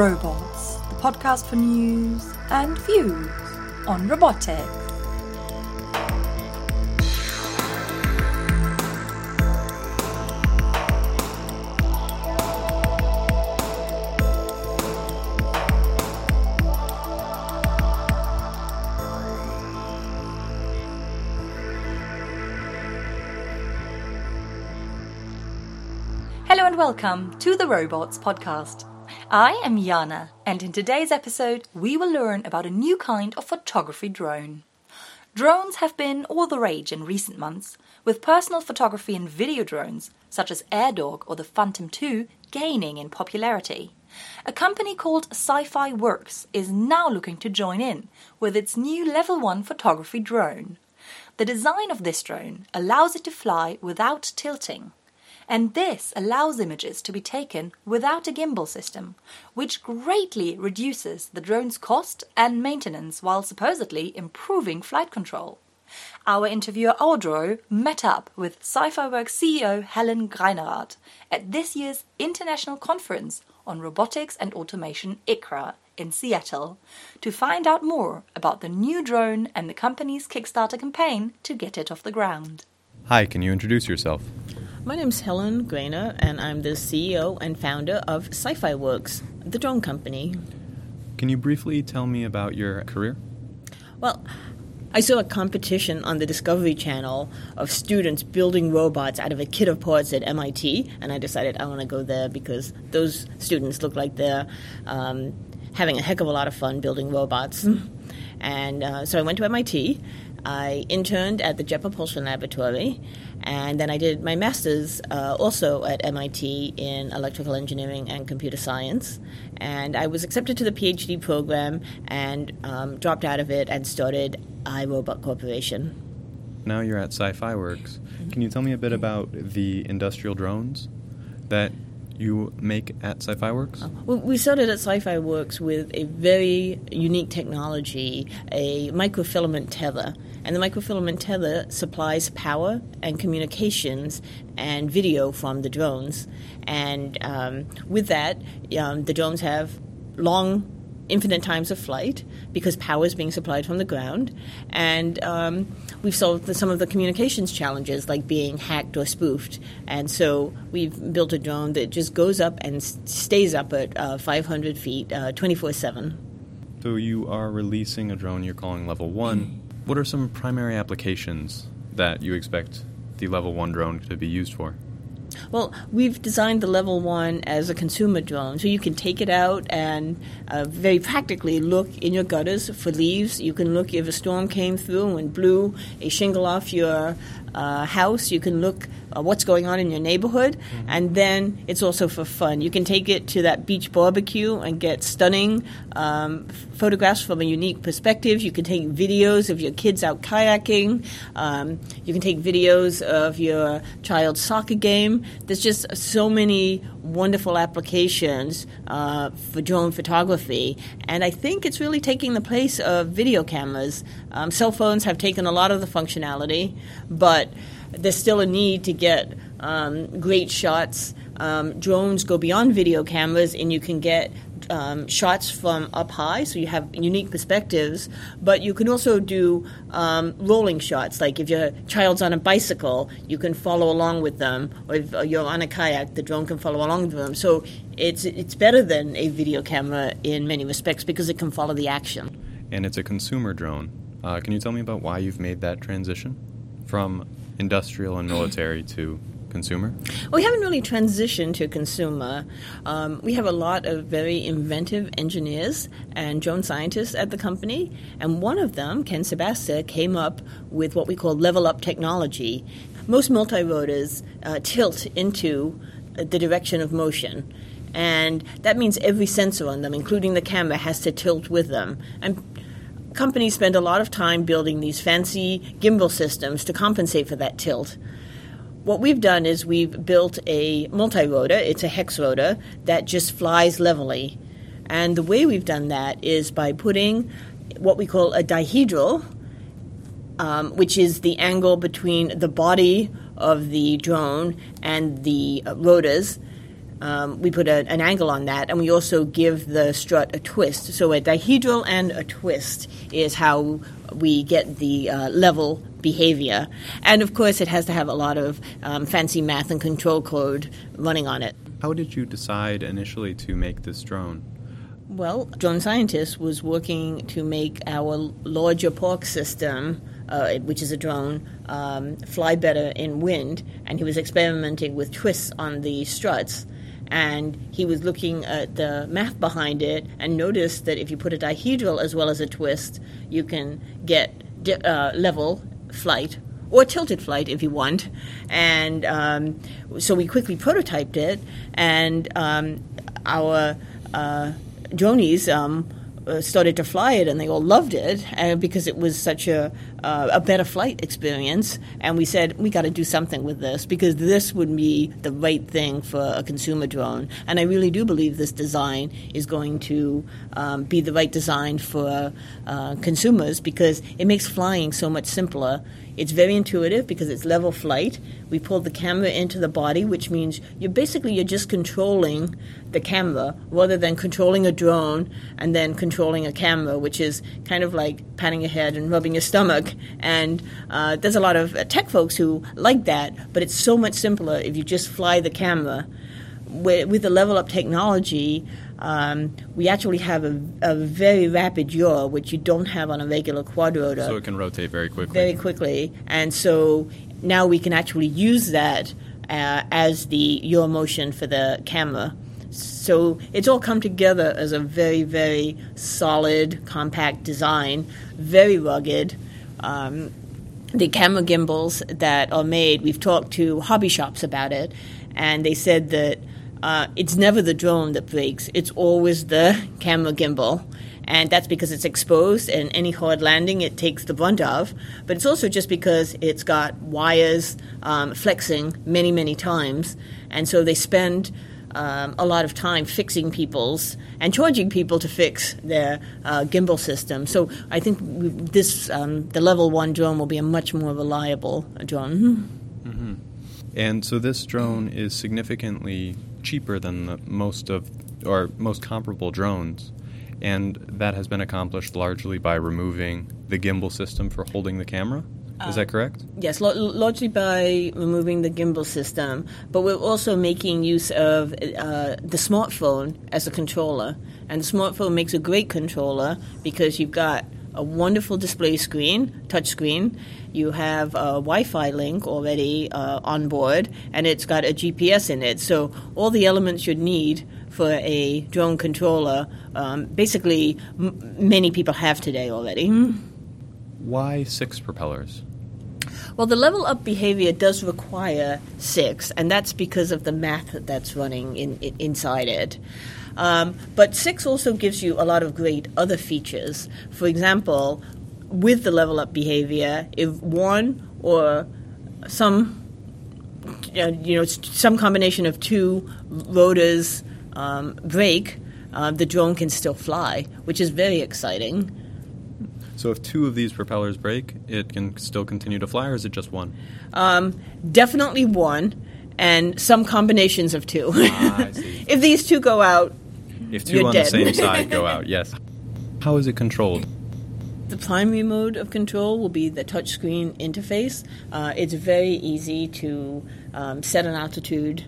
Robots, the podcast for news and views on robotics. Hello and welcome to the Robots Podcast. I am Jana, and in today's episode, we will learn about a new kind of photography drone. Drones have been all the rage in recent months, with personal photography and video drones, such as AirDog or the Phantom 2, gaining in popularity. A company called CyPhy Works is now looking to join in with its new Level 1 photography drone. The design of this drone allows it to fly without tilting and this allows images to be taken without a gimbal system, which greatly reduces the drone's cost and maintenance while supposedly improving flight control. Our interviewer Audrow met up with CyPhy Works CEO Helen Greinerath at this year's International Conference on Robotics and Automation ICRA in Seattle to find out more about the new drone and the company's Kickstarter campaign to get it off the ground. Hi, can you introduce yourself? My name is Helen Greiner, and I'm the CEO and founder of CyPhy Works, the drone company. Can you briefly tell me about your career? Well, I saw a competition on the Discovery Channel of students building robots out of a kit of parts at MIT, and I decided I want to go there because those students look like they're um, having a heck of a lot of fun building robots. and uh, so I went to MIT. I interned at the Jet Propulsion Laboratory, and then I did my master's uh, also at MIT in electrical engineering and computer science. And I was accepted to the PhD program and um, dropped out of it and started iRobot Corporation. Now you're at CyPhy Works. Can you tell me a bit about the industrial drones that you make at CyPhy Works? Well, we started at CyPhy Works with a very unique technology, a microfilament tether. And the microfilament tether supplies power and communications and video from the drones. And um, with that, um, the drones have long infinite times of flight because power is being supplied from the ground. And um, we've solved the, some of the communications challenges, like being hacked or spoofed. And so we've built a drone that just goes up and stays up at uh, 500 feet, 24 uh, 7. So you are releasing a drone you're calling Level 1. What are some primary applications that you expect the Level 1 drone to be used for? Well, we've designed the level one as a consumer drone, so you can take it out and uh, very practically look in your gutters for leaves. You can look if a storm came through and blew a shingle off your uh, house. You can look uh, what's going on in your neighborhood, mm-hmm. and then it's also for fun. You can take it to that beach barbecue and get stunning um, photographs from a unique perspective. You can take videos of your kids out kayaking. Um, you can take videos of your child's soccer game. There's just so many wonderful applications uh, for drone photography, and I think it's really taking the place of video cameras. Um, cell phones have taken a lot of the functionality, but there's still a need to get um, great shots. Um, drones go beyond video cameras, and you can get um, shots from up high, so you have unique perspectives. But you can also do um, rolling shots, like if your child's on a bicycle, you can follow along with them, or if you're on a kayak, the drone can follow along with them. So it's it's better than a video camera in many respects because it can follow the action. And it's a consumer drone. Uh, can you tell me about why you've made that transition from industrial and military to consumer? We haven't really transitioned to consumer. Um, we have a lot of very inventive engineers and drone scientists at the company, and one of them, Kenn Sebesta, came up with what we call level up technology. Most multirotors uh, tilt into the direction of motion. And that means every sensor on them, including the camera, has to tilt with them. And companies spend a lot of time building these fancy gimbal systems to compensate for that tilt what we've done is we've built a multi-rotor. It's a hex rotor that just flies levelly. And the way we've done that is by putting what we call a dihedral, um, which is the angle between the body of the drone and the uh, rotors. Um, we put a, an angle on that, and we also give the strut a twist. So a dihedral and a twist is how we get the uh, level behavior. And of course, it has to have a lot of um, fancy math and control code running on it. How did you decide initially to make this drone? Well, drone scientist was working to make our larger PARC system, uh, which is a drone, um, fly better in wind, and he was experimenting with twists on the struts. And he was looking at the math behind it and noticed that if you put a dihedral as well as a twist, you can get di- uh, level flight or tilted flight if you want. And um, so we quickly prototyped it, and um, our uh, dronies um, started to fly it, and they all loved it uh, because it was such a uh, a better flight experience. And we said we got to do something with this because this would be the right thing for a consumer drone. And I really do believe this design is going to um, be the right design for uh, consumers because it makes flying so much simpler. It's very intuitive because it's level flight. We pull the camera into the body, which means you're basically you're just controlling the camera rather than controlling a drone and then controlling a camera, which is kind of like patting your head and rubbing your stomach. And uh, there's a lot of tech folks who like that, but it's so much simpler if you just fly the camera. With, with the level up technology, um, we actually have a, a, very rapid yaw, which you don't have on a regular quadrotor. So it can rotate very quickly. Very quickly, and so now we can actually use that uh, as the yaw motion for the camera. So it's all come together as a very, very solid, compact design, very rugged. Um, the camera gimbals that are made, we've talked to hobby shops about it, and they said that uh, it's never the drone that breaks, it's always the camera gimbal. And that's because it's exposed, and any hard landing it takes the brunt of. But it's also just because it's got wires um, flexing many, many times. And so they spend um, a lot of time fixing people's and charging people to fix their uh, gimbal system. So I think this um, the level one drone will be a much more reliable drone. Mm-hmm. And so this drone is significantly cheaper than the, most of or most comparable drones. And that has been accomplished largely by removing the gimbal system for holding the camera. Is that correct? Yes, largely by removing the gimbal system, but we're also making use of uh, the smartphone as a controller. And the smartphone makes a great controller because you've got a wonderful display screen, touch screen. You have a Wi-Fi link already uh, on board, and it's got a GPS in it. So all the elements you'd need for a drone controller, um, basically, m- many people have today already. Why six propellers? Well, the level up behavior does require six, and that's because of the math that's running in, in inside it. Um, but six also gives you a lot of great other features. For example, with the level up behavior, if one or some you know some combination of two rotors um, break, uh, the drone can still fly, which is very exciting. So if two of these propellers break, it can still continue to fly, or is it just one? Um, definitely one, and some combinations of two. Ah, if these two go out, if two on dead. the same side go out, yes. How is it controlled? The primary mode of control will be the touchscreen interface. Uh, it's very easy to um, set an altitude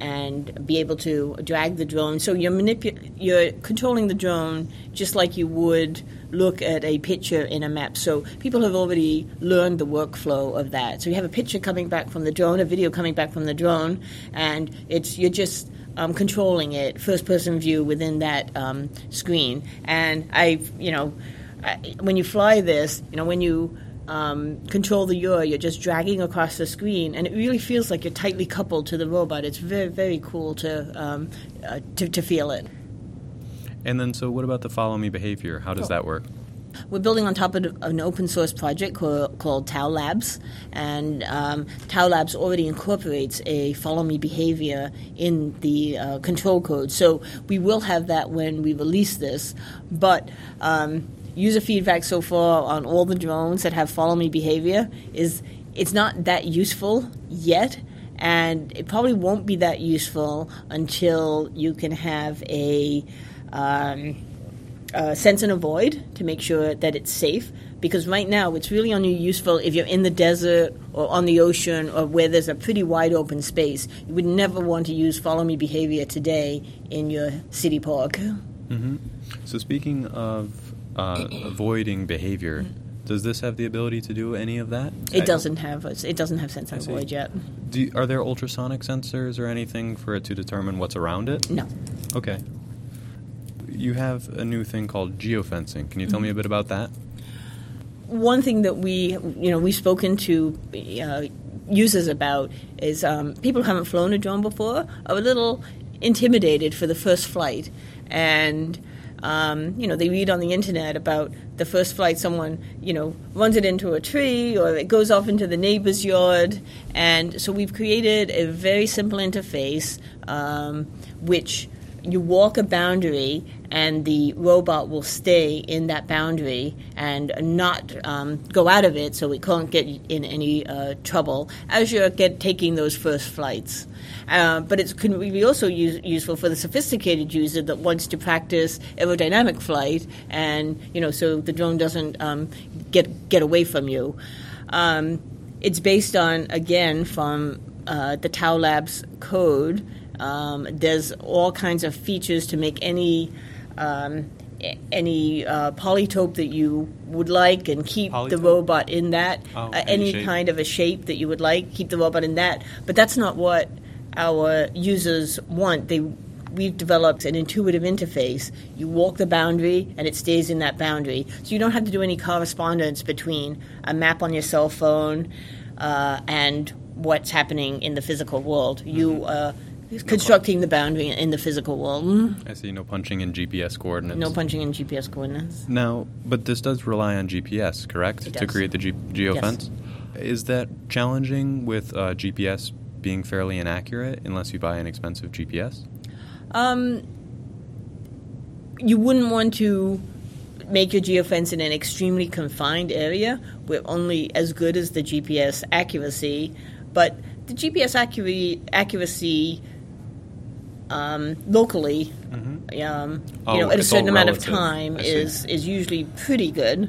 and be able to drag the drone. So you're manipu- you're controlling the drone just like you would look at a picture in a map. So people have already learned the workflow of that. So you have a picture coming back from the drone, a video coming back from the drone, and it's you're just um, controlling it first person view within that um, screen. And I, you know, I, when you fly this, you know, when you um, control the yaw, you're just dragging across the screen, and it really feels like you're tightly coupled to the robot. It's very, very cool to um, uh, to, to, feel it. And then, so what about the follow me behavior? How does that work? We're building on top of an open source project called, called Tau Labs, and um, Tau Labs already incorporates a follow me behavior in the uh, control code. So we will have that when we release this, but um, user feedback so far on all the drones that have follow me behavior is it's not that useful yet and it probably won't be that useful until you can have a, um, a sense and avoid to make sure that it's safe. Because right now, it's really only useful if you're in the desert or on the ocean or where there's a pretty wide open space. You would never want to use follow me behavior today in your city park. Mm-hmm. So, speaking of uh, avoiding behavior, does this have the ability to do any of that? It doesn't have a, it doesn't have sense I see. yet. Do, are there ultrasonic sensors or anything for it to determine what's around it? No. Okay. You have a new thing called geofencing. Can you tell me a bit about that? one thing that we, you know, we've spoken to uh, users about is um, people who haven't flown a drone before are a little intimidated for the first flight, and um, you know they read on the internet about the first flight someone you know runs it into a tree or it goes off into the neighbor's yard, and so we've created a very simple interface um, which you walk a boundary and the robot will stay in that boundary and not um, go out of it so it can't get in any uh, trouble as you're get, taking those first flights. Uh, but it can be also use, useful for the sophisticated user that wants to practice aerodynamic flight and, you know, so the drone doesn't um, get, get away from you. Um, it's based on, again, from uh, the Tau Labs code um, there's all kinds of features to make any um, any uh, polytope that you would like and keep the robot in that. Oh, uh, any shape. kind of a shape that you would like, keep the robot in that. But that's not what our users want. They We've developed an intuitive interface. You walk the boundary, and it stays in that boundary. So you don't have to do any correspondence between a map on your cell phone uh, and what's happening in the physical world. You uh, constructing the boundary in the physical world. Mm. I see no punching in GPS coordinates. No punching in GPS coordinates. Now, but this does rely on GPS, correct? It To create the G- geofence? Is that challenging with uh, GPS being fairly inaccurate unless you buy an expensive GPS? Um, you wouldn't want to make your geofence in an extremely confined area with only as good as the GPS accuracy, but the GPS accuracy, accuracy um, locally, um, you Oh, know, at a certain amount of time is is usually pretty good.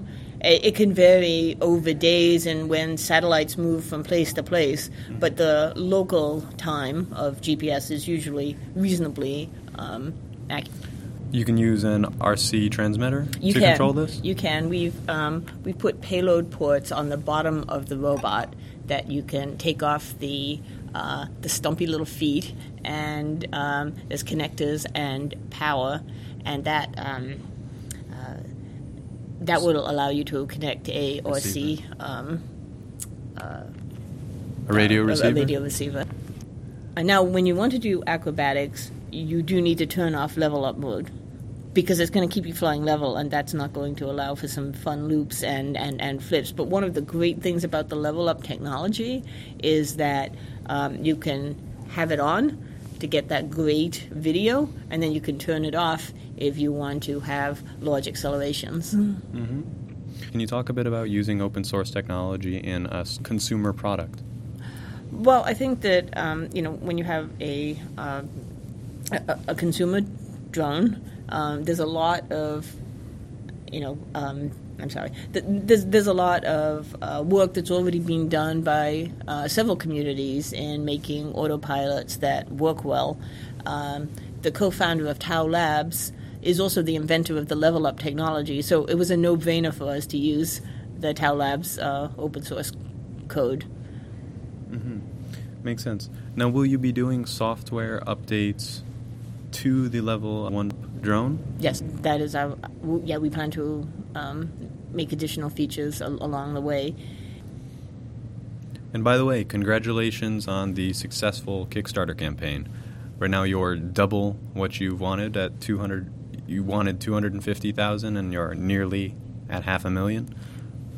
It, it can vary over days and when satellites move from place to place, Mm-hmm. but the local time of GPS is usually reasonably um, accurate. You can use an RC transmitter You to can control this? You can. We've um, we put payload ports on the bottom of the robot that you can take off the uh, the stumpy little feet, and um, there's connectors and power, and that um, uh, that will allow you to connect a RC Receiver. um, a radio receiver? A radio receiver. And now, when you want to do acrobatics, you do need to turn off level up mode because it's going to keep you flying level, and that's not going to allow for some fun loops and, and, and flips. But one of the great things about the level up technology is that um, you can have it on to get that great video, and then you can turn it off if you want to have large accelerations. Can you talk a bit about using open source technology in a consumer product? Well, I think that um, you know when you have a uh, a, a consumer drone, um, there's a lot of you know. Um, I'm sorry. There's there's a lot of uh, work that's already being done by uh, several communities in making autopilots that work well. Um, the co-founder of Tau Labs is also the inventor of the Level Up technology, so it was a no-brainer for us to use the Tau Labs uh, open source code. Makes sense. Now, will you be doing software updates to the level 1 drone? Yes, that is our. Yeah, we plan to um, make additional features al- along the way. And by the way, congratulations on the successful Kickstarter campaign. Right now, you're double what you wanted at 200. You wanted 250,000, and you're nearly at half a million.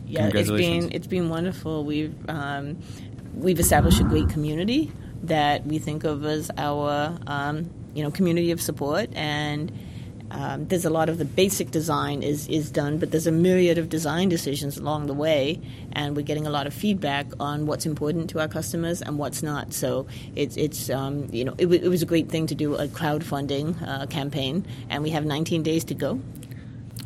Yeah, it's been it's been wonderful. We've um, we've established a great community that we think of as our um, you know community of support, and um, there's a lot of the basic design is, is done, but there's a myriad of design decisions along the way, and we're getting a lot of feedback on what's important to our customers and what's not. So it's, it's um, you know, it, w- it, was a great thing to do a crowdfunding uh, campaign, and we have 19 days to go.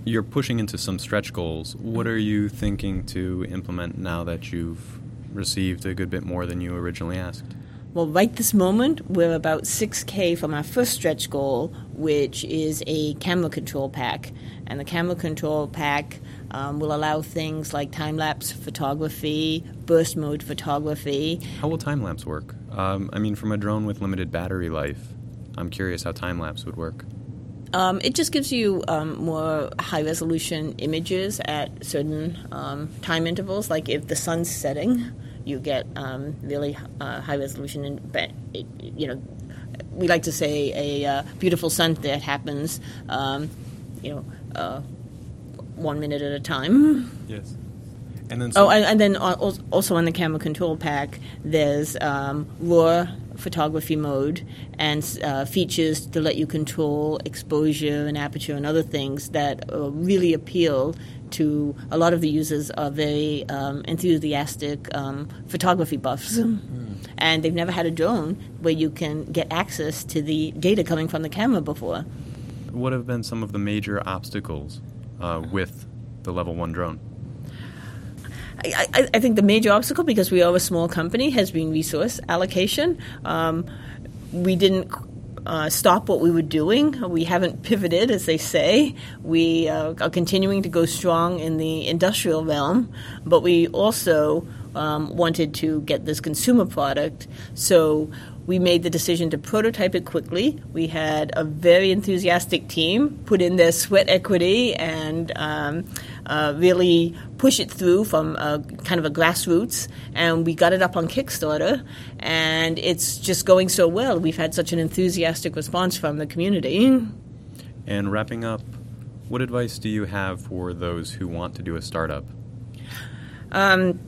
You're pushing into some stretch goals. What are you thinking to implement now that you've received a good bit more than you originally asked? Well, right this moment, we're about 6K from our first stretch goal, which is a camera control pack. And the camera control pack um, will allow things like time lapse photography, burst mode photography. How will time lapse work? Um, I mean, from a drone with limited battery life, I'm curious how time lapse would work. Um, it just gives you um, more high resolution images at certain um, time intervals, like if the sun's setting you get um, really uh, high resolution. And you know, we like to say a uh, beautiful sun that happens, um, you know, uh, one minute at a time. Yes. And then oh, and, and, then also on the camera control pack, there's um, RAW photography mode and uh, features to let you control exposure and aperture and other things that uh, really appeal to a lot of the users are very um, enthusiastic um, photography buffs. Mm. And they've never had a drone where you can get access to the data coming from the camera before. What have been some of the major obstacles uh, with the level one drone? I, I, think the major obstacle, because we are a small company, has been resource allocation. Um, we didn't uh, stop what we were doing. We haven't pivoted, as they say. We uh, are continuing to go strong in the industrial realm, but we also um, wanted to get this consumer product. So we made the decision to prototype it quickly. We had a very enthusiastic team put in their sweat equity and um, uh, really push it through from a, kind of a grassroots. And we got it up on Kickstarter, and it's just going so well. We've had such an enthusiastic response from the community. And wrapping up, what advice do you have for those who want to do a startup? Um,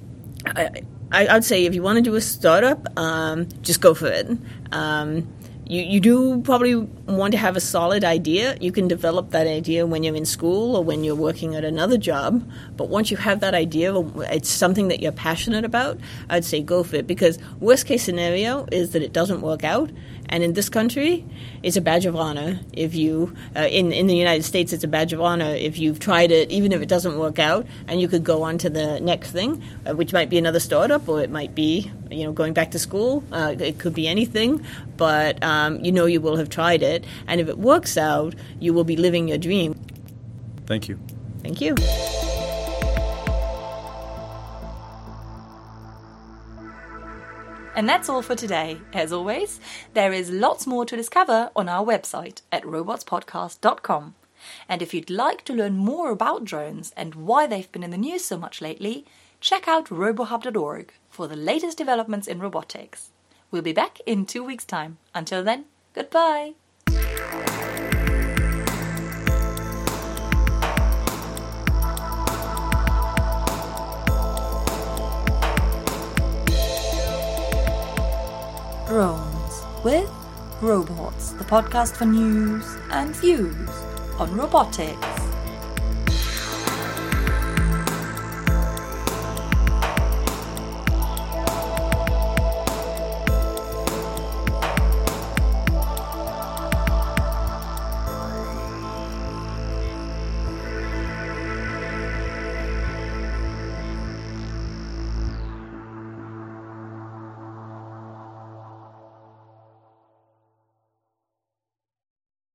I, I, would say if you want to do a startup, um, just go for it. Um, you, you do probably want to have a solid idea. You can develop that idea when you're in school or when you're working at another job. But once you have that idea, it's something that you're passionate about, I'd say go for it. Because worst case scenario is that it doesn't work out. And in this country, it's a badge of honor if you, uh, in, in the United States, it's a badge of honor if you've tried it, even if it doesn't work out, and you could go on to the next thing, uh, which might be another startup or it might be, you know, going back to school. Uh, it could be anything, but um, you know you will have tried it. And if it works out, you will be living your dream. Thank you. Thank you. And that's all for today. As always, there is lots more to discover on our website at robotspodcast.com. And if you'd like to learn more about drones and why they've been in the news so much lately, check out robohub.org for the latest developments in robotics. We'll be back in two weeks' time. Until then, goodbye. Drones with Robots, the podcast for news and views on robotics.